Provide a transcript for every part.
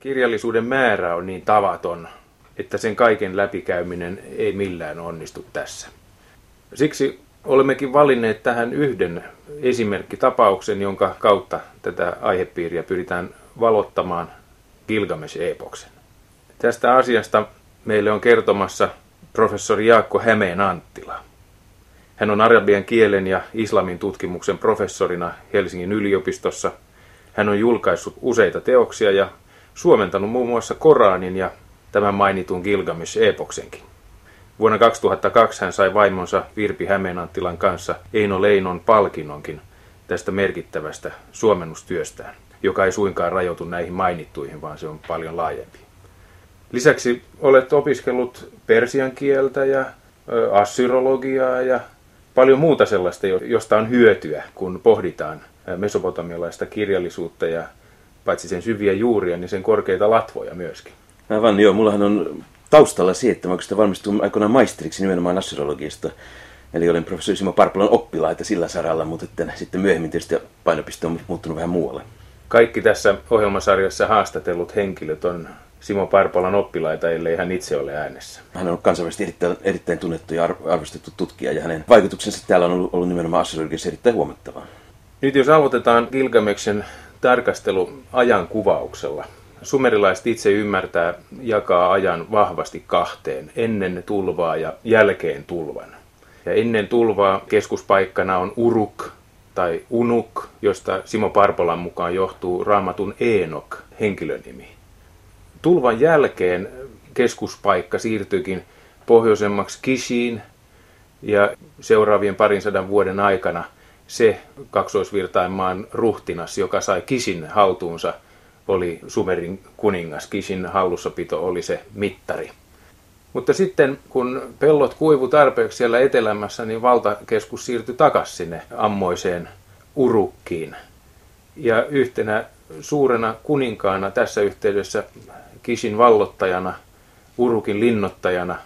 Kirjallisuuden määrä on niin tavaton, että sen kaiken läpikäyminen ei millään onnistu tässä. Siksi olemmekin valinneet tähän yhden esimerkkitapauksen, jonka kautta tätä aihepiiriä pyritään valottamaan Gilgamesh-epoksen. Tästä asiasta meille on kertomassa professori Jaakko Hämeen Anttila. Hän on arabian kielen ja islamin tutkimuksen professorina Helsingin yliopistossa. Hän on julkaissut useita teoksia ja suomentanut muun muassa Koranin ja tämän mainitun Gilgamesh-epoksenkin. Vuonna 2002 hän sai vaimonsa Virpi Hämeenanttilan kanssa Eino Leinon palkinnonkin tästä merkittävästä suomennustyöstään, joka ei suinkaan rajoitu näihin mainittuihin, vaan se on paljon laajempi. Lisäksi olet opiskellut persian kieltä ja assyrologiaa ja paljon muuta sellaista, josta on hyötyä, kun pohditaan mesopotamialaista kirjallisuutta ja paitsi sen syviä juuria, niin sen korkeita latvoja myöskin. Aivan, joo. Mullahan on taustalla se, että mä oikeastaan valmistuin aikoinaan maisteriksi nimenomaan assyrologiasta. Eli olen professori Simo Parpalon oppilaita sillä saralla, mutta että sitten myöhemmin tietysti painopiste on muuttunut vähän muualle. Kaikki tässä ohjelmasarjassa haastatellut henkilöt on Simo Parpalan oppilaita, ellei hän itse ole äänessä. Hän on kansainvälisesti erittäin, erittäin tunnettu ja arvostettu tutkija, ja hänen vaikutuksensa täällä on ollut, ollut nimenomaan assyrologiassa erittäin huomattavaa. Nyt jos aloitetaan Gilgameksen tarkastelu ajan kuvauksella. Sumerilaiset itse ymmärtää jakaa ajan vahvasti kahteen, ennen tulvaa ja jälkeen tulvan. Ja ennen tulvaa keskuspaikkana on Uruk tai Unuk, josta Simo Parpolan mukaan johtuu raamatun Eenok henkilönimi. Tulvan jälkeen keskuspaikka siirtyikin pohjoisemmaksi Kishiin ja seuraavien parin sadan vuoden aikana se kaksoisvirtainmaan ruhtinas, joka sai Kishin haltuunsa, oli Sumerin kuningas. Kishin hallussapito oli se mittari. Mutta sitten kun pellot kuivu tarpeeksi siellä etelämässä, niin valtakeskus siirtyi takaisin sinne ammoiseen Urukkiin. Ja yhtenä suurena kuninkaana tässä yhteydessä Kishin vallottajana, Urukin linnottajana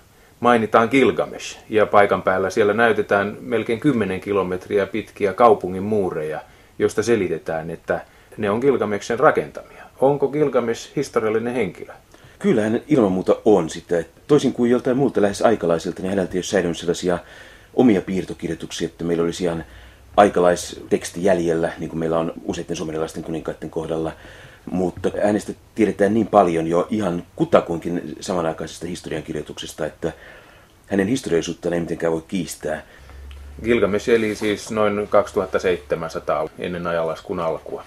mainitaan Gilgamesh. Ja paikan päällä siellä näytetään melkein 10 kilometriä pitkiä kaupungin muureja, josta selitetään, että ne on Gilgameshin rakentamia. Onko Gilgamesh historiallinen henkilö? Kyllä hän ilman muuta on sitä. Toisin kuin joltain muulta lähes aikalaisilta, niin häneltä ei ole säilynyt sellaisia omia piirtokirjoituksia, että meillä olisi ihan aikalaisteksti jäljellä, niin kuin meillä on useiden suomalaisten kuninkaiden kohdalla. Mutta hänestä tiedetään niin paljon jo ihan kutakuinkin samanaikaisesta historiankirjoituksesta, että hänen historiallisuuttaan ei mitenkään voi kiistää. Gilgamesh eli siis noin 2700 ennen ajanlaskun alkua.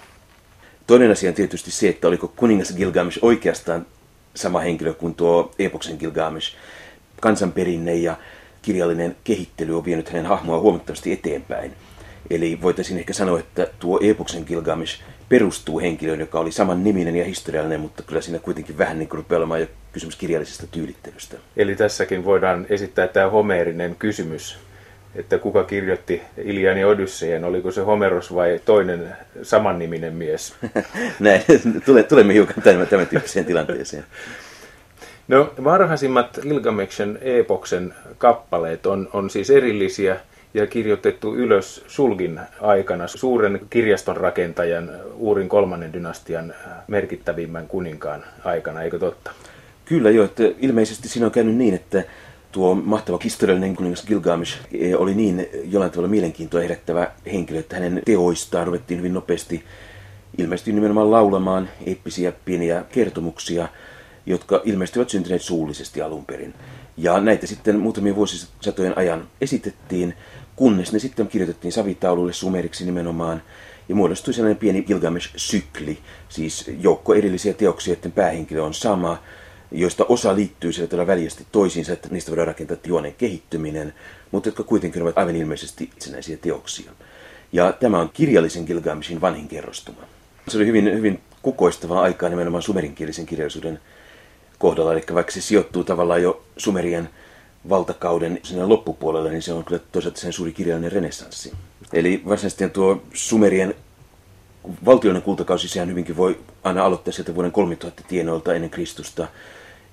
Toinen asia on tietysti se, että oliko kuningas Gilgamesh oikeastaan sama henkilö kuin tuo epoksen Gilgamesh. Kansanperinne ja kirjallinen kehittely on vienyt hänen hahmoa huomattavasti eteenpäin. Eli voitaisiin ehkä sanoa, että tuo epoksen Gilgamesh perustuu henkilöön, joka oli saman niminen ja historiallinen, mutta kyllä siinä kuitenkin vähän niin kuin rupeaa olemaan jo kysymys kirjallisesta tyylittelystä. Eli tässäkin voidaan esittää tämä homeerinen kysymys, että kuka kirjoitti Ilian ja Odysseen, oliko se Homeros vai toinen samanniminen mies? Näin, tule, tulemme hiukan tämän, tämän tyyppiseen tilanteeseen. No, varhaisimmat Gilgameshen epoksen kappaleet on, on siis erillisiä ja kirjoitettu ylös Sulgin aikana suuren kirjaston rakentajan Uurin kolmannen dynastian merkittävimmän kuninkaan aikana, eikö totta? Kyllä jo, että ilmeisesti siinä on käynyt niin, että tuo mahtava historiallinen kuningas Gilgamesh eh, oli niin jollain tavalla mielenkiintoa herättävä henkilö, että hänen teoistaan ruvettiin hyvin nopeasti ilmeisesti nimenomaan laulamaan eeppisiä pieniä kertomuksia, jotka ilmeisesti ovat syntyneet suullisesti alun perin. Ja näitä sitten muutamien vuosisatojen ajan esitettiin, kunnes ne sitten kirjoitettiin savitaululle sumeriksi nimenomaan, ja muodostui sellainen pieni Gilgamesh-sykli, siis joukko erillisiä teoksia, joiden päähenkilö on sama, joista osa liittyy sillä tavalla väljästi toisiinsa, että niistä voidaan rakentaa juonen kehittyminen, mutta jotka kuitenkin ovat aivan ilmeisesti itsenäisiä teoksia. Ja tämä on kirjallisen Gilgameshin vanhin kerrostuma. Se oli hyvin, hyvin kukoistavaa aikaa nimenomaan sumerinkielisen kirjallisuuden kohdalla, eli vaikka se sijoittuu tavallaan jo Sumerien valtakauden sinne loppupuolelle, niin se on kyllä toisaalta sen suuri kirjallinen renessanssi. Eli varsinaisesti tuo Sumerien valtioiden kultakausi, sehän hyvinkin voi aina aloittaa sieltä vuoden 3000 tienoilta ennen Kristusta.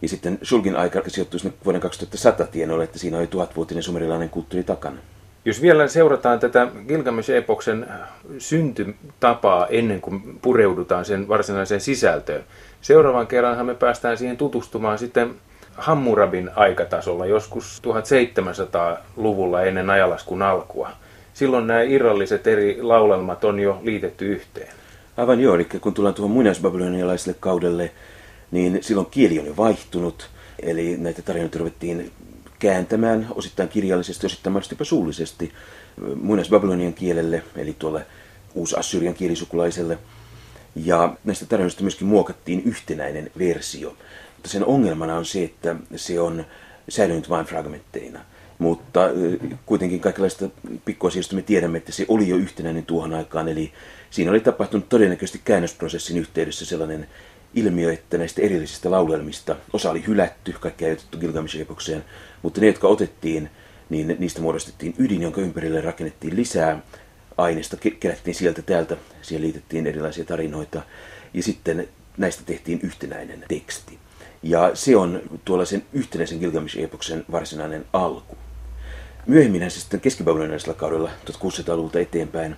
Ja sitten Shulgin aika sijoittuu sinne vuoden 2100 tienoille, että siinä oli tuhatvuotinen sumerilainen kulttuuri takana. Jos vielä seurataan tätä Gilgamesh-epoksen syntytapaa ennen kuin pureudutaan sen varsinaiseen sisältöön. Seuraavan kerranhan me päästään siihen tutustumaan sitten Hammurabin aikatasolla joskus 1700-luvulla ennen ajalaskun alkua. Silloin nämä irralliset eri laulelmat on jo liitetty yhteen. Aivan joo, eli kun tullaan tuohon muinaisbabylonialaiselle kaudelle, niin silloin kieli on jo vaihtunut, eli näitä tarinoita ruvettiin kääntämään osittain kirjallisesti, osittain mahdollisesti suullisesti muinaisbabylonian kielelle, eli tuolle uus-assyrian kielisukulaiselle. Ja näistä tarinoista myöskin muokattiin yhtenäinen versio. Mutta sen ongelmana on se, että se on säilynyt vain fragmentteina. Mutta kuitenkin kaikenlaista pikkuasioista me tiedämme, että se oli jo yhtenäinen tuohon aikaan. Eli siinä oli tapahtunut todennäköisesti käännösprosessin yhteydessä sellainen ilmiö, että näistä erillisistä laulelmista osa oli hylätty, kaikki ei otettu Gilgamesh-epokseen, mutta ne, jotka otettiin, niin niistä muodostettiin ydin, jonka ympärille rakennettiin lisää aineesta, kerättiin sieltä täältä, siihen liitettiin erilaisia tarinoita, ja sitten näistä tehtiin yhtenäinen teksti. Ja se on tuollaisen yhtenäisen Gilgamesh-epoksen varsinainen alku. Myöhemmin se sitten keskibabylonialaisella kaudella 1600-luvulta eteenpäin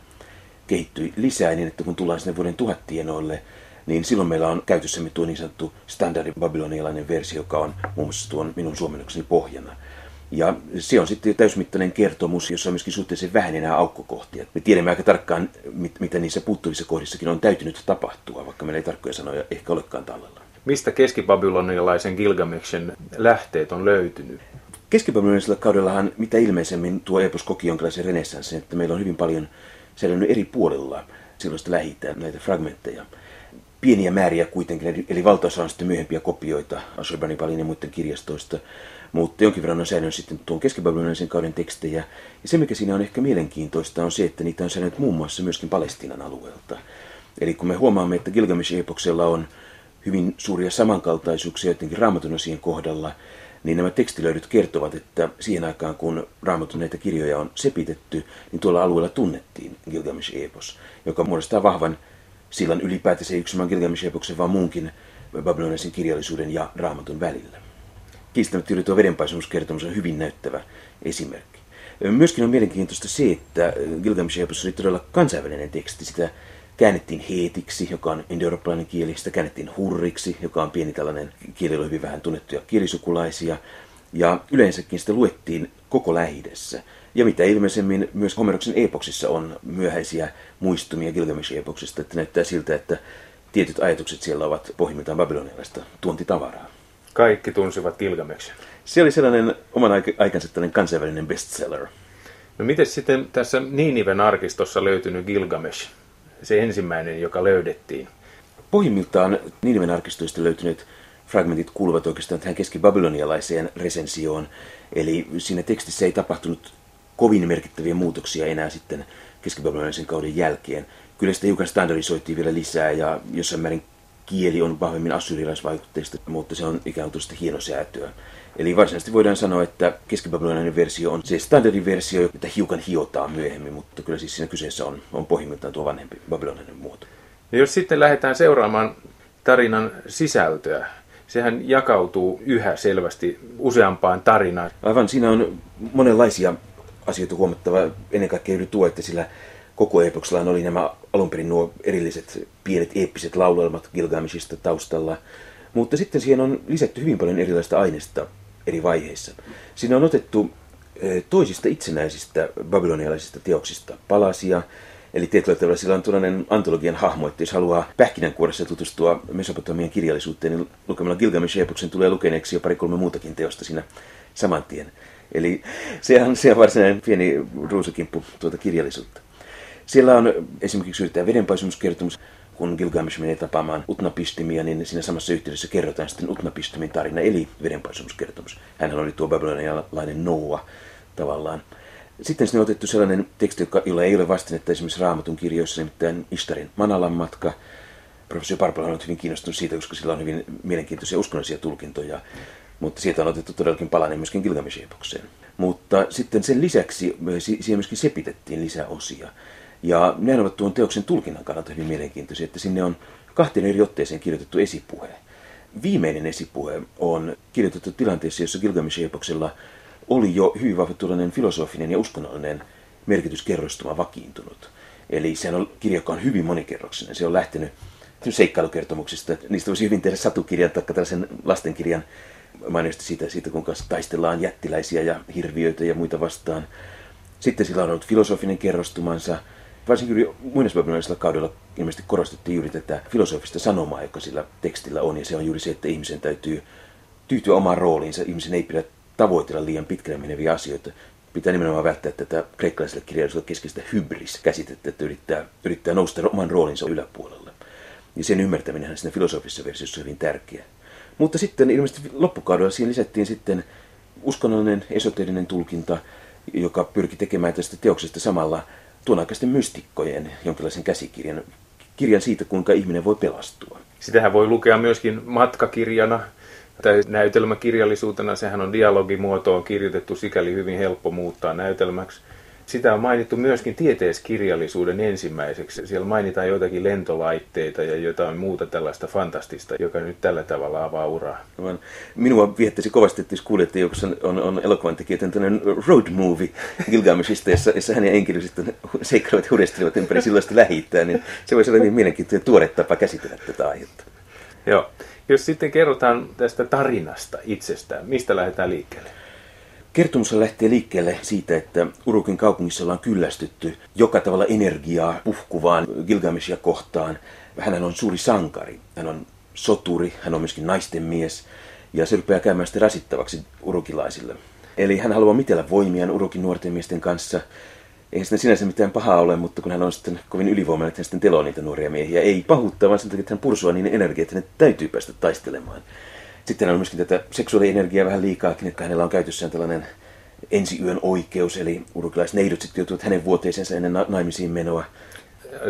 kehittyi lisää niin, että kun tullaan sinne vuoden tuhattienoille, niin silloin meillä on käytössämme tuo niin sanottu standardi babylonialainen versio, joka on muun muassa tuon minun suomennokseni pohjana. Ja se on sitten täysmittainen kertomus, jossa on myöskin suhteellisen vähän enää aukkokohtia. Me tiedämme aika tarkkaan, mit, mitä niissä puuttuvissa kohdissakin on täytynyt tapahtua, vaikka meillä ei tarkkoja sanoja ehkä olekaan tallella. Mistä keskibabylonialaisen Gilgameshin lähteet on löytynyt? Keskibabylonialaisella kaudellahan mitä ilmeisemmin tuo epos koki jonkinlaisen renessanssin, että meillä on hyvin paljon säilynyt eri puolilla silloista lähitä näitä – pieniä määriä kuitenkin, eli valtaosa on sitten myöhempiä kopioita Ashurbanipalin ja muiden kirjastoista, mutta jonkin verran on säilynyt sitten tuon keskibabylonialaisen kauden tekstejä. Ja se, mikä siinä on ehkä mielenkiintoista, on se, että niitä on säilynyt muun muassa myöskin Palestinan alueelta. Eli kun me huomaamme, että Gilgamesh-epoksella on hyvin suuria samankaltaisuuksia jotenkin raamatun osien kohdalla, niin nämä tekstilöidyt kertovat, että siihen aikaan kun raamatun näitä kirjoja on sepitetty, niin tuolla alueella tunnettiin Gilgamesh-epos, joka muodostaa vahvan sillan ylipäätänsä ei yksin Gilgamesh-epoksen, vaan muunkin babylonialaisen kirjallisuuden ja raamatun välillä. Kiistämättä juuri tuo vedenpaisumuskertomus on hyvin näyttävä esimerkki. Myöskin on mielenkiintoista se, että Gilgamesh-epos oli todella kansainvälinen teksti. Sitä käännettiin heetiksi, joka on indoeurooppalainen kieli, sitä käännettiin hurriksi, joka on pieni tällainen kieli, jolla hyvin vähän tunnettuja kielisukulaisia. Ja yleensäkin sitä luettiin koko lähidessä. Ja mitä ilmeisemmin myös Homeroksen epoksissa on myöhäisiä muistumia Gilgamesh-epoksista, että näyttää siltä, että tietyt ajatukset siellä ovat pohjimmiltaan babylonialaista tuontitavaraa. Kaikki tunsivat Gilgameshin. Se oli sellainen oman aikansa tällainen kansainvälinen bestseller. No miten sitten tässä Niiniven arkistossa löytynyt Gilgamesh, se ensimmäinen, joka löydettiin? Pohjimmiltaan Niiniven arkistoista löytyneet fragmentit kuuluvat oikeastaan tähän keskibabylonialaiseen resensioon. Eli siinä tekstissä ei tapahtunut kovin merkittäviä muutoksia enää sitten keskibabylonialaisen kauden jälkeen. Kyllä sitä hiukan standardisoitiin vielä lisää ja jossain määrin kieli on vahvemmin assyrialaisvaikutteista, mutta se on ikään kuin hienosäätöä. Eli varsinaisesti voidaan sanoa, että keskibabylonilainen versio on se standardiversio, jota hiukan hiotaan myöhemmin, mutta kyllä siis siinä kyseessä on, on pohjimmiltaan tuo vanhempi babylonilainen muoto. Ja jos sitten lähdetään seuraamaan tarinan sisältöä, sehän jakautuu yhä selvästi useampaan tarinaan. Aivan, siinä on monenlaisia asioita huomattava ennen kaikkea juuri tuo, että sillä koko epoksella oli nämä alun perin nuo erilliset pienet eeppiset laulelmat Gilgameshista taustalla. Mutta sitten siihen on lisätty hyvin paljon erilaista aineista eri vaiheissa. Siinä on otettu eh, toisista itsenäisistä babylonialaisista teoksista palasia, Eli tietyllä tavalla sillä on tällainen antologian hahmo, että jos haluaa pähkinänkuoressa tutustua Mesopotamian kirjallisuuteen, niin lukemalla Gilgamesh-epoksen tulee lukeneeksi jo pari-kolme muutakin teosta siinä saman tien. Eli se on, se on varsinainen pieni ruusukimppu tuota kirjallisuutta. Siellä on esimerkiksi yrittää vedenpaisumuskertomus, kun Gilgamesh menee tapaamaan Utnapistimia, niin siinä samassa yhteydessä kerrotaan sitten Utnapistimin tarina, eli vedenpaisumuskertomus. Hän oli tuo babylonialainen Noa tavallaan. Sitten sinne on otettu sellainen teksti, jolla ei ole vastinetta esimerkiksi Raamatun kirjoissa, nimittäin Istarin Manalan matka. Professori Parpala on hyvin kiinnostunut siitä, koska sillä on hyvin mielenkiintoisia uskonnollisia tulkintoja. Mutta sieltä on otettu todellakin palanen myöskin Gilgamesh-epokseen. Mutta sitten sen lisäksi siihen myöskin sepitettiin lisää osia. Ja ne ovat tuon teoksen tulkinnan kannalta hyvin mielenkiintoisia, että sinne on kahteen eri otteeseen kirjoitettu esipuhe. Viimeinen esipuhe on kirjoitettu tilanteessa, jossa Gilgamesh-epoksella oli jo hyvin vahva filosofinen ja uskonnollinen merkityskerrostuma vakiintunut. Eli se on kirja, joka on hyvin monikerroksinen. Se on lähtenyt seikkailukertomuksista. Niistä voisi hyvin tehdä satukirjan tai tällaisen lastenkirjan mainiosti siitä, siitä, kuinka taistellaan jättiläisiä ja hirviöitä ja muita vastaan. Sitten sillä on ollut filosofinen kerrostumansa. Varsinkin muinaisbabylonilaisella kaudella ilmeisesti korostettiin juuri tätä filosofista sanomaa, joka sillä tekstillä on. Ja se on juuri se, että ihmisen täytyy tyytyä omaan rooliinsa. Ihmisen ei pidä tavoitella liian pitkälle meneviä asioita. Pitää nimenomaan välttää tätä kreikkalaiselle kirjallisuudelle keskeistä hybris-käsitettä, että yrittää, yrittää nousta oman roolinsa yläpuolelle. Ja sen ymmärtäminen siinä filosofisessa versiossa on hyvin tärkeää. Mutta sitten ilmeisesti loppukaudella siihen lisättiin sitten uskonnollinen esoterinen tulkinta, joka pyrki tekemään tästä teoksesta samalla tuon aikaisten mystikkojen jonkinlaisen käsikirjan, kirjan siitä, kuinka ihminen voi pelastua. Sitähän voi lukea myöskin matkakirjana tai näytelmäkirjallisuutena. Sehän on dialogimuotoon kirjoitettu sikäli hyvin helppo muuttaa näytelmäksi. Sitä on mainittu myöskin tieteiskirjallisuuden ensimmäiseksi. Siellä mainitaan joitakin lentolaitteita ja jotain muuta tällaista fantastista, joka nyt tällä tavalla avaa uraa. Minua viettäisi kovasti, että joku on, on, on elokuvan tekijä, tämmöinen road movie Gilgameshista, jossa, jossa hän ja enkeli sitten seikkailevat hurjastelevat ympäri silloista lähittää, niin se voisi olla niin mielenkiintoinen tuore tapa käsitellä tätä aihetta. Joo. Jos sitten kerrotaan tästä tarinasta itsestään, mistä lähdetään liikkeelle? Kertomus lähtee liikkeelle siitä, että Urukin kaupungissa ollaan kyllästytty joka tavalla energiaa puhkuvaan Gilgameshia kohtaan. Hän on suuri sankari, hän on soturi, hän on myöskin naisten mies ja se rupeaa käymään sitten rasittavaksi urukilaisille. Eli hän haluaa mitellä voimiaan Urukin nuorten miesten kanssa. Ei sitä sinänsä mitään pahaa ole, mutta kun hän on sitten kovin ylivoimainen, että hän sitten teloo niitä nuoria miehiä. Ei pahuuttaa, vaan sen takia, että hän pursua niin energiaa, että hänet täytyy päästä taistelemaan. Sitten on myöskin tätä seksuaalienergiaa vähän liikaakin, että hänellä on käytössään tällainen ensiyön oikeus, eli urukilaineidot sitten joutuvat hänen vuoteeseensa ennen naimisiin menoa.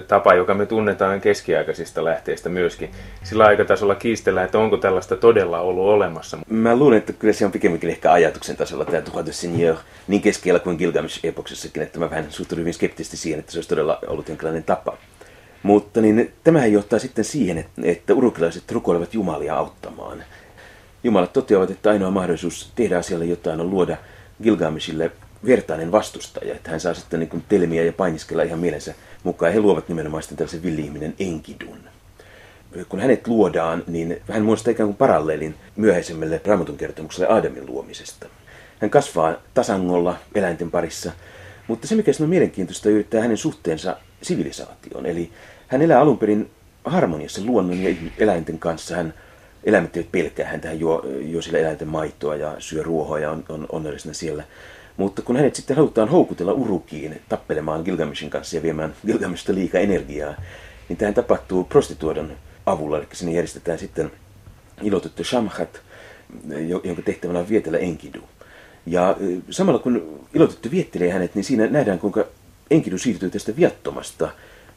Tapa, joka me tunnetaan keskiaikaisista lähteistä myöskin. Sillä aikatasolla kiistellään, että onko tällaista todella ollut olemassa. Mä luulen, että kyllä se on pikemminkin ehkä ajatuksen tasolla tämä Tuhat de Seigneur niin keskellä kuin Gilgamesh-epoksessakin, että mä vähän suhtaudun hyvin skeptisesti siihen, että se olisi todella ollut jonkinlainen tapa. Mutta niin, tämähän johtaa sitten siihen, että, että urukilaiset rukoilevat Jumalia auttamaan – Jumalat toteavat, että ainoa mahdollisuus tehdä asialle jotain on luoda Gilgameshille vertainen vastustaja, että hän saa sitten niin telmiä ja painiskella ihan mielensä mukaan. He luovat nimenomaan sitten tällaisen villi-ihminen Enkidun. Kun hänet luodaan, niin hän muodostaa ikään kuin paralleelin myöhäisemmälle raamatun kertomukselle Adamin luomisesta. Hän kasvaa tasangolla eläinten parissa, mutta se mikä on mielenkiintoista yrittää hänen suhteensa sivilisaatioon. Eli hän elää alun perin harmoniassa luonnon ja eläinten kanssa. Hän eläimet pelkää häntä, hän juo, juo sillä eläinten maitoa ja syö ruohoa ja on, on onnellisena siellä. Mutta kun hänet sitten halutaan houkutella Urukiin tappelemaan Gilgameshin kanssa ja viemään Gilgameshista liikaa energiaa, niin tähän tapahtuu prostituodon avulla, eli sinne järjestetään sitten ilotettu Shamhat, jonka tehtävänä on vietellä Enkidu. Ja samalla kun ilotettu viettelee hänet, niin siinä nähdään kuinka Enkidu siirtyy tästä viattomasta,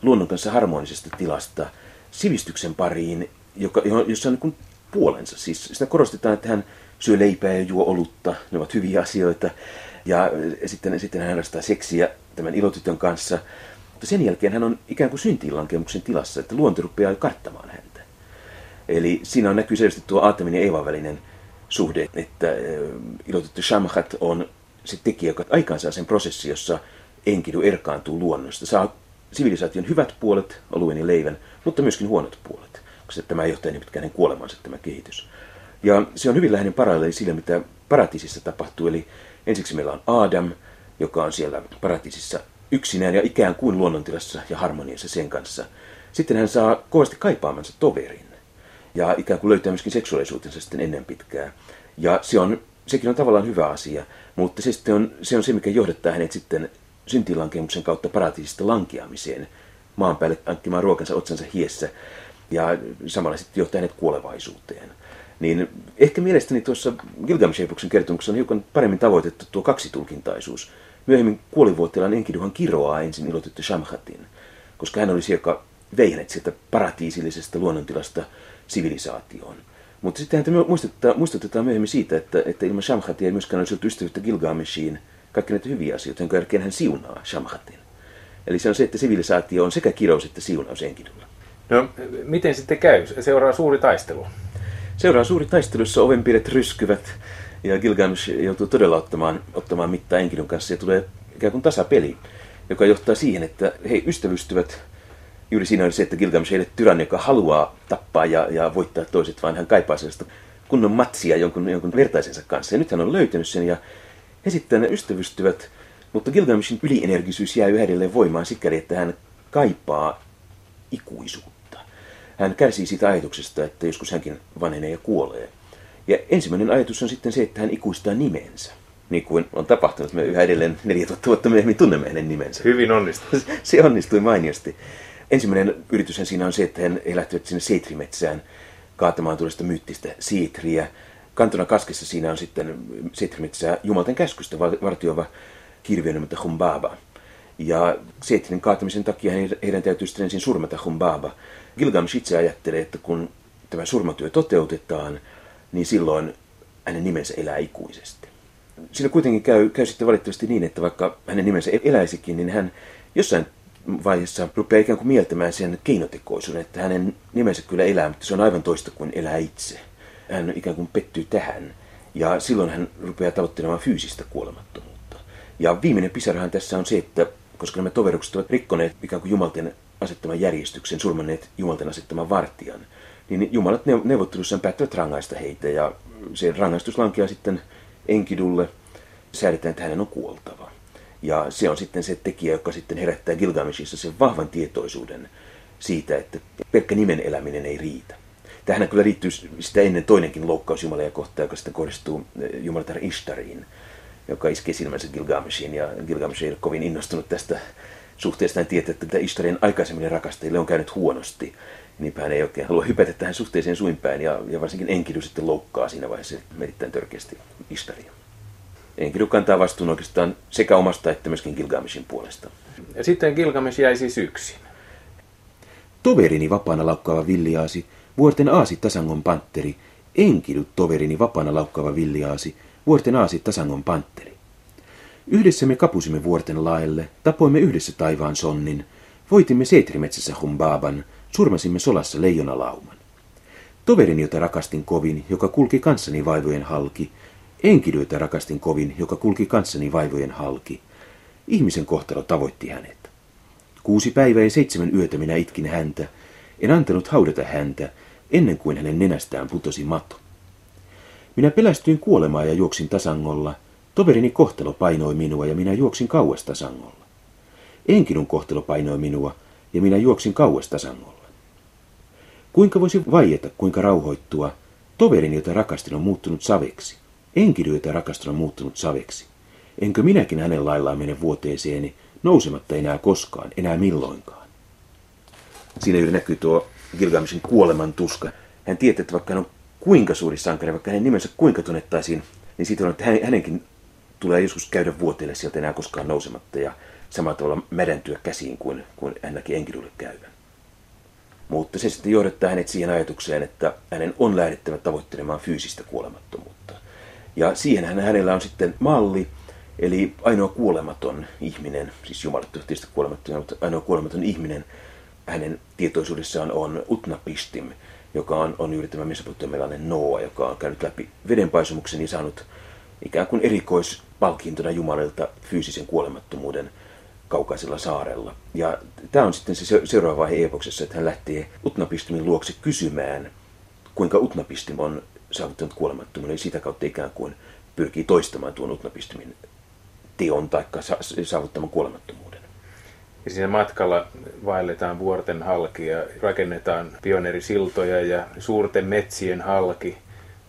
luonnon kanssa harmonisesta tilasta sivistyksen pariin, joka, jossa on niin puolensa. Siis sitä korostetaan, että hän syö leipää ja juo olutta, ne ovat hyviä asioita. Ja sitten, sitten hän harrastaa seksiä tämän ilotytön kanssa. Mutta sen jälkeen hän on ikään kuin syntiinlankemuksen tilassa, että luonto rupeaa karttamaan häntä. Eli siinä on näkyy selvästi tuo Aatamin ja Eevan välinen suhde, että ilotyttö Shamhat on se tekijä, joka aikaansaa sen prosessi, jossa Enkidu erkaantuu luonnosta. Saa sivilisaation hyvät puolet, oluen ja leivän, mutta myöskin huonot puolet koska tämä johtaa niin pitkään kuolemansa tämä kehitys. Ja se on hyvin läheinen paralleeli sille, mitä paratiisissa tapahtuu. Eli ensiksi meillä on Adam, joka on siellä paratiisissa yksinään ja ikään kuin luonnontilassa ja harmoniassa sen kanssa. Sitten hän saa kovasti kaipaamansa toverin ja ikään kuin löytää myöskin seksuaalisuutensa sitten ennen pitkää. Ja se on, sekin on tavallaan hyvä asia, mutta se, sitten on, se on se, mikä johdattaa hänet sitten syntilankemuksen kautta paratiisista lankeamiseen maan päälle hankkimaan ruokansa otsansa hiessä ja samalla sitten johtaa hänet kuolevaisuuteen. Niin ehkä mielestäni tuossa Gilgamesh-epoksen kertomuksessa on hiukan paremmin tavoitettu tuo kaksitulkintaisuus. Myöhemmin kuolivuotilaan Enkiduhan kiroaa ensin ilotyttö Shamhatin, koska hän oli se, joka vei hänet sieltä paratiisillisesta luonnontilasta sivilisaatioon. Mutta sitten häntä muistutetaan, muistutetaan myöhemmin siitä, että, että ilman Shamhatia ei myöskään olisi ollut ystävyyttä Gilgameshiin kaikki näitä hyviä asioita, jonka jälkeen hän siunaa Shamhatin. Eli se on se, että sivilisaatio on sekä kirous että siunaus Enkidulla. No, miten sitten käy? Seuraa suuri taistelu. Seuraa suuri taistelu, jossa ovenpiiret ryskyvät ja Gilgamesh joutuu todella ottamaan, ottamaan mittaa Enkidun kanssa ja tulee ikään kuin tasapeli, joka johtaa siihen, että he ystävystyvät juuri siinä oli se, että Gilgamesh ei ole tyranni, joka haluaa tappaa ja, ja voittaa toiset, vaan hän kaipaa sellaista kunnon matsia jonkun, jonkun vertaisensa kanssa. Ja nyt hän on löytänyt sen ja he sitten ystävystyvät, mutta Gilgameshin ylienergisyys jää yhä edelleen voimaan sikäli, että hän kaipaa ikuisuutta. Hän kärsii siitä ajatuksesta, että joskus hänkin vanhenee ja kuolee. Ja ensimmäinen ajatus on sitten se, että hän ikuistaa nimensä. Niin kuin on tapahtunut, me yhä edelleen 4000 vuotta myöhemmin tunnemme hänen nimensä. Hyvin onnistui. se onnistui mainiosti. Ensimmäinen yritys siinä on se, että hän lähtevät sinne Seitrimetsään kaatamaan tuollaista myyttistä siitriä. Kantona kaskessa siinä on sitten Seitrimetsää Jumalten käskystä vartioiva hirviö nimeltä Humbaba. Ja Seitrin kaatamisen takia heidän täytyy sitten ensin surmata Humbaba. Gilgamesh itse ajattelee, että kun tämä surmatyö toteutetaan, niin silloin hänen nimensä elää ikuisesti. Siinä kuitenkin käy, käy sitten valitettavasti niin, että vaikka hänen nimensä eläisikin, niin hän jossain vaiheessa rupeaa ikään kuin mieltämään sen keinotekoisuuden, että hänen nimensä kyllä elää, mutta se on aivan toista kuin elää itse. Hän ikään kuin pettyy tähän ja silloin hän rupeaa tavoittelemaan fyysistä kuolemattomuutta. Ja viimeinen pisarahan tässä on se, että koska nämä toverukset ovat rikkoneet ikään kuin Jumalten asettaman järjestyksen, surmanneet Jumalten asettaman vartijan, niin Jumalat neuvottelussaan päättävät rangaista heitä ja se rangaistus lankeaa sitten Enkidulle, säädetään, että hänen on kuoltava. Ja se on sitten se tekijä, joka sitten herättää Gilgameshissa sen vahvan tietoisuuden siitä, että pelkkä nimen eläminen ei riitä. Tähän kyllä liittyy sitä ennen toinenkin loukkaus Jumalia kohtaan, joka sitten kohdistuu eh, Jumalatar Ishtariin, joka iskee silmänsä Gilgameshiin. Ja Gilgamesh ei ole kovin innostunut tästä suhteesta. Hän tietää, että Ishtarin aikaisemmin rakastajille on käynyt huonosti. Niinpä hän ei oikein halua hypätä tähän suhteeseen suinpäin. Ja, ja varsinkin Enkidu sitten loukkaa siinä vaiheessa erittäin törkeästi Ishtaria. Enkidu kantaa vastuun oikeastaan sekä omasta että myöskin Gilgameshin puolesta. Ja sitten Gilgamesh jäi siis yksin. Toverini vapaana laukkaava villiaasi, vuorten aasi tasangon pantteri, Enkidu toverini vapaana laukkaava villiaasi, vuorten aasi tasangon pantteri. Yhdessä me kapusimme vuorten laelle, tapoimme yhdessä taivaan sonnin, voitimme seitrimetsässä humbaaban, surmasimme solassa leijonalauman. Toverini, jota rakastin kovin, joka kulki kanssani vaivojen halki, Enkidyötä rakastin kovin, joka kulki kanssani vaivojen halki. Ihmisen kohtalo tavoitti hänet. Kuusi päivää ja seitsemän yötä minä itkin häntä. En antanut haudata häntä, ennen kuin hänen nenästään putosi mato. Minä pelästyin kuolemaa ja juoksin tasangolla. Toverini kohtalo painoi minua ja minä juoksin kauas tasangolla. Enkidun kohtalo painoi minua ja minä juoksin kauas tasangolla. Kuinka voisi vaieta, kuinka rauhoittua? Toverini, jota rakastin, on muuttunut saveksi. Enkidyötä rakastuna muuttunut saveksi. Enkö minäkin hänen laillaan mene vuoteeseeni, nousematta enää koskaan, enää milloinkaan. Siinä juuri näkyy tuo Gilgameshin kuoleman tuska. Hän tietää, että vaikka hän on kuinka suuri sankari, vaikka hänen nimensä kuinka tunnettaisiin, niin siitä on, että hänenkin tulee joskus käydä vuoteelle sieltä enää koskaan nousematta ja samalla tavalla mädäntyä käsiin kuin, kuin hän näki käyvän. Mutta se sitten johdattaa hänet siihen ajatukseen, että hänen on lähdettävä tavoittelemaan fyysistä kuolemattomuutta. Ja siihen hänellä on sitten malli, eli ainoa kuolematon ihminen, siis Jumalat tietysti kuolematon, mutta ainoa kuolematon ihminen hänen tietoisuudessaan on Utnapistim, joka on, on juuri tämä mesopotamialainen Noa, joka on käynyt läpi vedenpaisumuksen ja saanut ikään kuin erikoispalkintona Jumalilta fyysisen kuolemattomuuden kaukaisella saarella. Ja tämä on sitten se seuraava vaihe epoksessa, että hän lähtee Utnapistimin luokse kysymään, kuinka Utnapistim on saavuttanut kuolemattomuuden, niin sitä kautta ikään kuin pyrkii toistamaan tuon Utnapistimin teon tai saavuttamaan kuolemattomuuden. Ja siinä matkalla vaelletaan vuorten halki ja rakennetaan pioneerisiltoja ja suurten metsien halki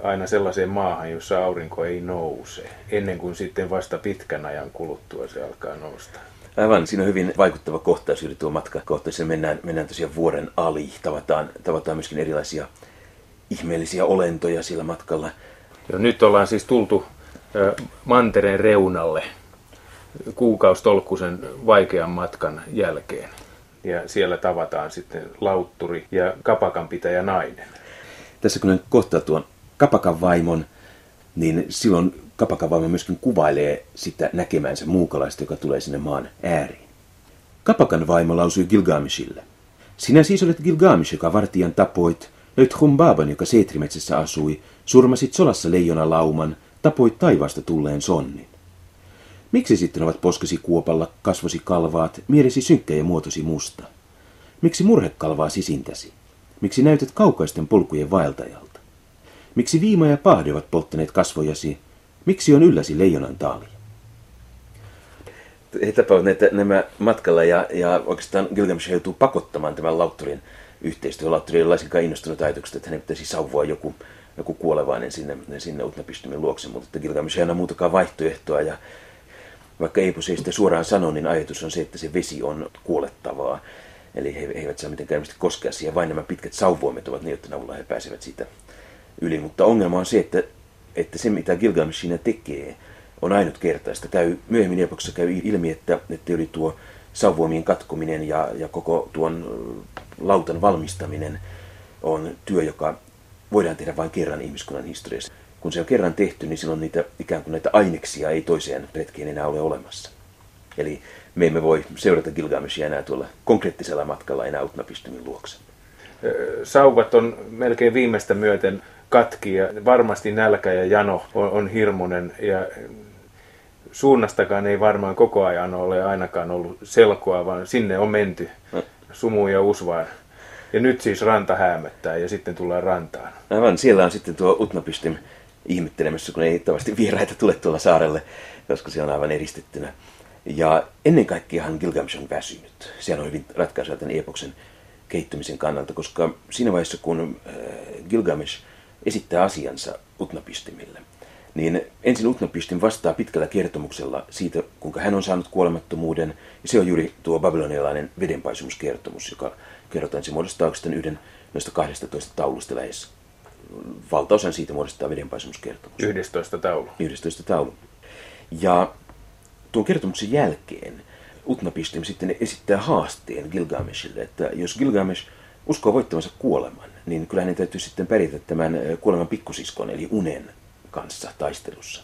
aina sellaiseen maahan, jossa aurinko ei nouse, ennen kuin sitten vasta pitkän ajan kuluttua se alkaa nousta. Aivan, siinä on hyvin vaikuttava kohtaus juuri tuo matka kohtaus. Mennään, mennään tosiaan vuoren ali, tavataan, tavataan myöskin erilaisia ihmeellisiä olentoja sillä matkalla. Ja nyt ollaan siis tultu mantereen reunalle kuukaustolkkusen vaikean matkan jälkeen. Ja siellä tavataan sitten lautturi ja kapakanpitäjä nainen. Tässä kun kohtaa tuon kapakan vaimon, niin silloin kapakan vaimo myöskin kuvailee sitä näkemänsä muukalaista, joka tulee sinne maan ääriin. Kapakan vaimo lausui Gilgameshille. Sinä siis olet Gilgamesh, joka vartijan tapoit, Löit Humbaban, joka Seetrimetsässä asui, surmasit solassa leijona lauman, tapoit taivaasta tulleen sonnin. Miksi sitten ovat poskesi kuopalla, kasvosi kalvaat, mielesi synkkä ja muotosi musta? Miksi murhe kalvaa sisintäsi? Miksi näytät kaukaisten polkujen vaeltajalta? Miksi viima ja pahde ovat polttaneet kasvojasi? Miksi on ylläsi leijonan taali? He tapaavat näitä, nämä matkalla ja, ja oikeastaan Gilgamesh joutuu pakottamaan tämän Lautturin yhteistyö. Lautturi ei ole laisinkaan innostunut ajatuksesta, että hänen pitäisi sauvua joku, joku kuolevainen sinne, sinne Utnapistumin luokse, mutta Gilgamesh ei aina muutakaan vaihtoehtoa ja vaikka Eipus ei sitä suoraan sano, niin ajatus on se, että se vesi on kuolettavaa. Eli he, he eivät saa mitenkään koskea siihen, vain nämä pitkät sauvoimet ovat ne, joiden avulla he pääsevät siitä yli. Mutta ongelma on se, että, että se mitä Gilgamesh siinä tekee, on ainutkertaista. Käy, myöhemmin epoksessa käy ilmi, että, että oli tuo sauvoimien katkominen ja, ja koko tuon lautan valmistaminen on työ, joka voidaan tehdä vain kerran ihmiskunnan historiassa. Kun se on kerran tehty, niin silloin niitä ikään kuin näitä aineksia ei toiseen retkeen enää ole olemassa. Eli me emme voi seurata Gilgameshia enää tuolla konkreettisella matkalla enää Utnapistumin luokse. Sauvat on melkein viimeistä myöten katki ja varmasti nälkä ja jano on, on hirmuinen ja suunnastakaan ei varmaan koko ajan ole ainakaan ollut selkoa, vaan sinne on menty sumuun ja usvaan. Ja nyt siis ranta häämöttää ja sitten tullaan rantaan. Aivan, siellä on sitten tuo Utnapistim ihmettelemässä, kun ei tavasti vieraita tule tuolla saarelle, koska se on aivan eristettynä. Ja ennen kaikkeahan Gilgamesh on väsynyt. Se on hyvin ratkaiseva tämän epoksen kehittymisen kannalta, koska siinä vaiheessa, kun äh, Gilgamesh esittää asiansa Utnapistimille, niin ensin Utnapistim vastaa pitkällä kertomuksella siitä, kuinka hän on saanut kuolemattomuuden, ja se on juuri tuo babylonialainen vedenpaisumuskertomus, joka kerrotaan, se muodostaa oikeastaan yhden noista 12 taulusta lähes. Valtaosan siitä muodostaa vedenpaisumuskertomus. 11 taulu. 11 taulu. Ja tuon kertomuksen jälkeen Utnapistim sitten esittää haasteen Gilgameshille, että jos Gilgamesh uskoo voittavansa kuoleman, niin kyllä hänen täytyy sitten pärjätä tämän kuoleman pikkusiskon, eli unen kanssa taistelussa.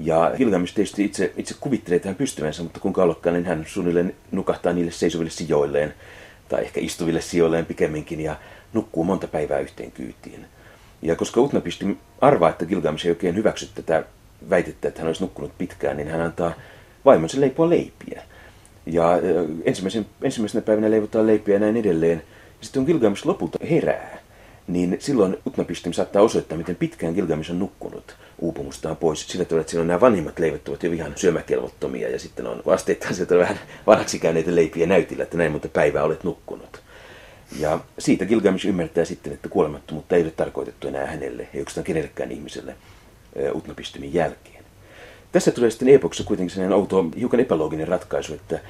Ja Gilgamesh tietysti itse, itse kuvittelee tähän pystyvänsä, mutta kun ollakaan, niin hän suunnilleen nukahtaa niille seisoville sijoilleen, tai ehkä istuville sijoilleen pikemminkin, ja nukkuu monta päivää yhteen kyytiin. Ja koska Utnapistim arvaa, että Gilgamesh ei oikein hyväksy tätä väitettä, että hän olisi nukkunut pitkään, niin hän antaa vaimonsa leipoa leipiä. Ja ensimmäisen, ensimmäisenä päivänä leivotaan leipiä ja näin edelleen. Sitten kun Gilgamesh lopulta herää, niin silloin Utnapistim saattaa osoittaa, miten pitkään Gilgamesh on nukkunut uupumustaan pois. Sillä tavalla, että silloin nämä vanhimmat leivät ovat jo ihan syömäkelvottomia ja sitten on asteittain sieltä vähän vanhaksi käyneitä leipiä näytillä, että näin monta päivää olet nukkunut. Ja siitä Gilgamesh ymmärtää sitten, että kuolemattomuutta ei ole tarkoitettu enää hänelle, ei oikeastaan kenellekään ihmiselle Utnapistimin jälkeen. Tässä tulee sitten epoksessa kuitenkin sellainen outo, hiukan epälooginen ratkaisu, että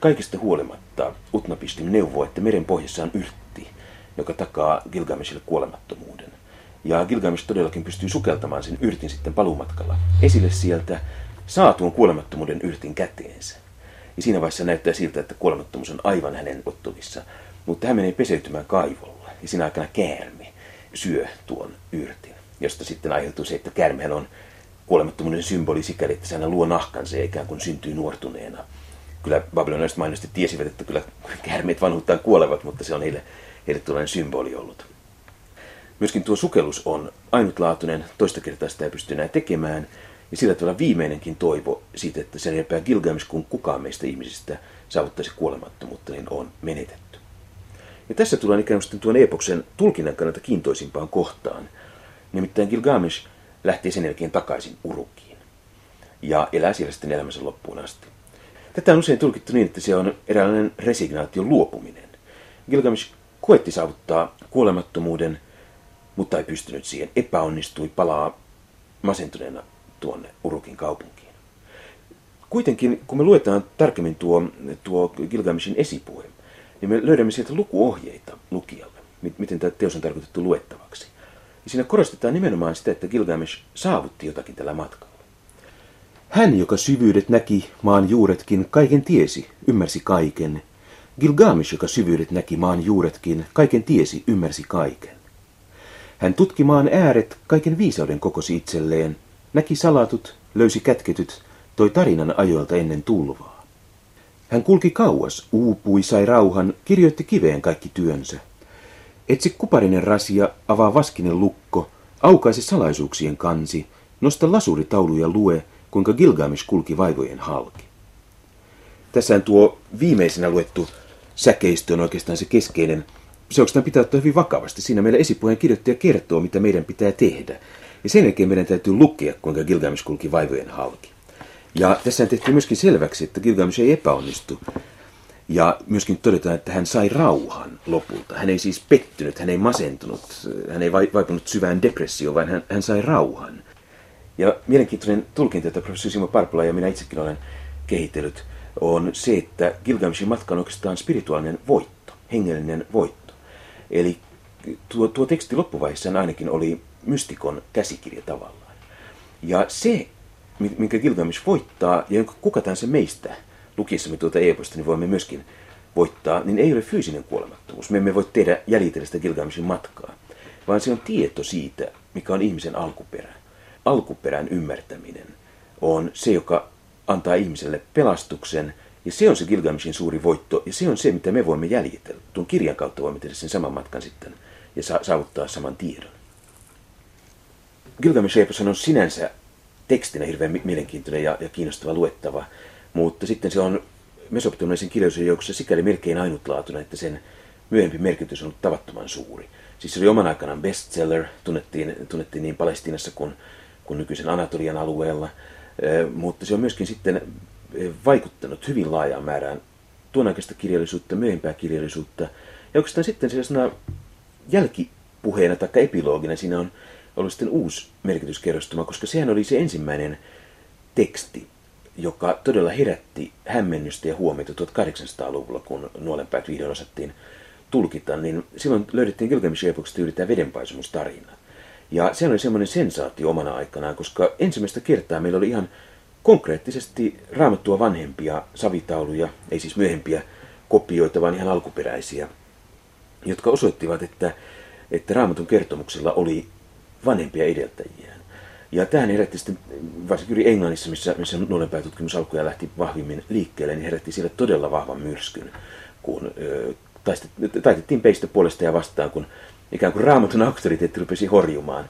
kaikista huolimatta Utnapistim neuvoo, että meren pohjassa on yrtti, joka takaa Gilgameshille kuolemattomuuden. Ja Gilgamesh todellakin pystyy sukeltamaan sen yrtin sitten paluumatkalla esille sieltä, saa tuon kuolemattomuuden yrtin käteensä. Ja siinä vaiheessa näyttää siltä, että kuolemattomuus on aivan hänen ottuvissa. Mutta hän menee peseytymään kaivolla ja siinä aikana käärme syö tuon yrtin, josta sitten aiheutuu se, että käärmehän on kuolemattomuuden symboli sikäli, että se aina luo nahkansa ja ikään kuin syntyy nuortuneena. Kyllä babylonilaiset mainosti tiesivät, että kyllä käärmeet vanhuuttaan kuolevat, mutta se on heille, heille tuollainen symboli ollut. Myöskin tuo sukellus on ainutlaatuinen, toista kertaa sitä ei pysty enää tekemään, ja sillä tavalla viimeinenkin toivo siitä, että sen enempää Gilgamesh kuin kukaan meistä ihmisistä saavuttaisi kuolemattomuutta, niin on menetetty. Ja tässä tullaan ikään kuin tuon epoksen tulkinnan kannalta kiintoisimpaan kohtaan. Nimittäin Gilgamesh lähtee sen jälkeen takaisin Urukiin ja elää siellä sitten elämänsä loppuun asti. Tätä on usein tulkittu niin, että se on eräänlainen resignaation luopuminen. Gilgamesh koetti saavuttaa kuolemattomuuden, mutta ei pystynyt siihen. Epäonnistui, palaa masentuneena tuonne Urukin kaupunkiin. Kuitenkin, kun me luetaan tarkemmin tuo, tuo Gilgameshin esipuhe, niin me löydämme sieltä lukuohjeita lukijalle, miten tämä teos on tarkoitettu luettavaksi. Ja siinä korostetaan nimenomaan sitä, että Gilgamesh saavutti jotakin tällä matkalla. Hän, joka syvyydet näki, maan juuretkin, kaiken tiesi, ymmärsi kaiken. Gilgamesh, joka syvyydet näki, maan juuretkin, kaiken tiesi, ymmärsi kaiken. Hän tutki maan ääret, kaiken viisauden kokosi itselleen, näki salatut, löysi kätketyt, toi tarinan ajoilta ennen tulvaa. Hän kulki kauas, uupui, sai rauhan, kirjoitti kiveen kaikki työnsä. Etsi kuparinen rasia, avaa vaskinen lukko, aukaise salaisuuksien kansi, nosta lasuritaulu ja lue, kuinka Gilgamesh kulki vaivojen halki. Tässä tuo viimeisenä luettu säkeistö on oikeastaan se keskeinen. Se oikeastaan pitää ottaa hyvin vakavasti. Siinä meillä esipuheen kirjoittaja kertoo, mitä meidän pitää tehdä. Ja sen jälkeen meidän täytyy lukea, kuinka Gilgamesh kulki vaivojen halki. Ja tässä tehtiin myöskin selväksi, että Gilgamesh ei epäonnistu. Ja myöskin todetaan, että hän sai rauhan lopulta. Hän ei siis pettynyt, hän ei masentunut, hän ei vaipunut syvään depressioon, vaan hän, hän sai rauhan. Ja mielenkiintoinen tulkinta, jota professori Simo Parpula ja minä itsekin olen kehitellyt, on se, että Gilgameshin matka on oikeastaan spirituaalinen voitto, hengellinen voitto. Eli tuo, tuo teksti loppuvaiheessa ainakin oli mystikon käsikirja tavallaan. Ja se, minkä Gilgamesh voittaa, ja kuka tahansa meistä lukiessamme tuota eposta, niin voimme myöskin voittaa, niin ei ole fyysinen kuolemattomuus. Me emme voi tehdä jäljitellä sitä Gilgameshin matkaa, vaan se on tieto siitä, mikä on ihmisen alkuperä. Alkuperän ymmärtäminen on se, joka antaa ihmiselle pelastuksen, ja se on se Gilgameshin suuri voitto, ja se on se, mitä me voimme jäljitellä. Tuon kirjan kautta voimme tehdä sen saman matkan sitten ja saavuttaa saman tiedon. Gilgamesh Epos on sinänsä tekstinä hirveän mielenkiintoinen ja, ja kiinnostava luettava, mutta sitten se on mesopotamialaisen kirjallisuuden joukossa sikäli melkein ainutlaatuinen, että sen myöhempi merkitys on ollut tavattoman suuri. Siis se oli oman aikanaan bestseller, tunnettiin, tunnettiin niin Palestiinassa kuin, kuin nykyisen Anatolian alueella, mutta se on myöskin sitten vaikuttanut hyvin laajaan määrään tuon aikaista kirjallisuutta, myöhempää kirjallisuutta. Ja oikeastaan sitten sellaisena jälkipuheena tai epilogina siinä on ollut sitten uusi merkityskerrostuma, koska sehän oli se ensimmäinen teksti, joka todella herätti hämmennystä ja huomiota 1800-luvulla, kun nuolenpäät vihdoin osattiin tulkita, niin silloin löydettiin Gilgameshin epoksesta juuri tämä vedenpaisumustarina. Ja se oli semmoinen sensaatio omana aikanaan, koska ensimmäistä kertaa meillä oli ihan konkreettisesti raamattua vanhempia savitauluja, ei siis myöhempiä kopioita, vaan ihan alkuperäisiä, jotka osoittivat, että, että raamatun kertomuksella oli vanhempia edeltäjiään. Ja tähän herätti sitten, varsinkin juuri Englannissa, missä, missä nuolenpäätutkimus alkuja lähti vahvimmin liikkeelle, niin herätti sille todella vahvan myrskyn, kun ö, taitettiin peistä puolesta ja vastaan, kun ikään kuin raamatun auktoriteetti rupesi horjumaan.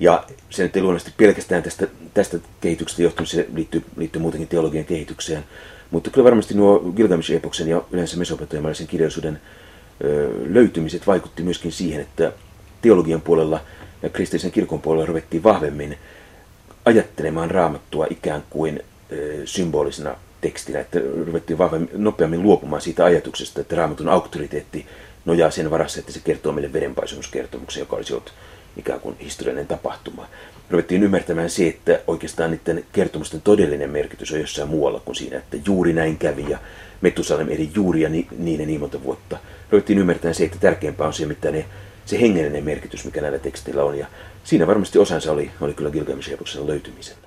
Ja se nyt ei luonnollisesti pelkästään tästä, tästä kehityksestä johtunut, se liittyy, liittyy muutenkin teologian kehitykseen. Mutta kyllä varmasti nuo Gilgamesh-epoksen ja yleensä mesopotamialaisen kirjallisuuden ö, löytymiset vaikutti myöskin siihen, että teologian puolella ja kristillisen kirkon puolella ruvettiin vahvemmin ajattelemaan raamattua ikään kuin ö, symbolisena tekstinä, että ruvettiin vahvemmin, nopeammin luopumaan siitä ajatuksesta, että raamatun auktoriteetti nojaa sen varassa, että se kertoo meille vedenpaisumuskertomuksen, joka olisi ollut ikään kuin historiallinen tapahtuma. Ruvettiin ymmärtämään se, että oikeastaan niiden kertomusten todellinen merkitys on jossain muualla kuin siinä, että juuri näin kävi ja Metusalem eri juuri ja niin, niin ja niin monta vuotta. Ruvettiin ymmärtämään se, että tärkeämpää on se, mitä ne, se hengellinen merkitys, mikä näillä teksteillä on. Ja siinä varmasti osansa oli, oli kyllä Gilgamesh löytymisen.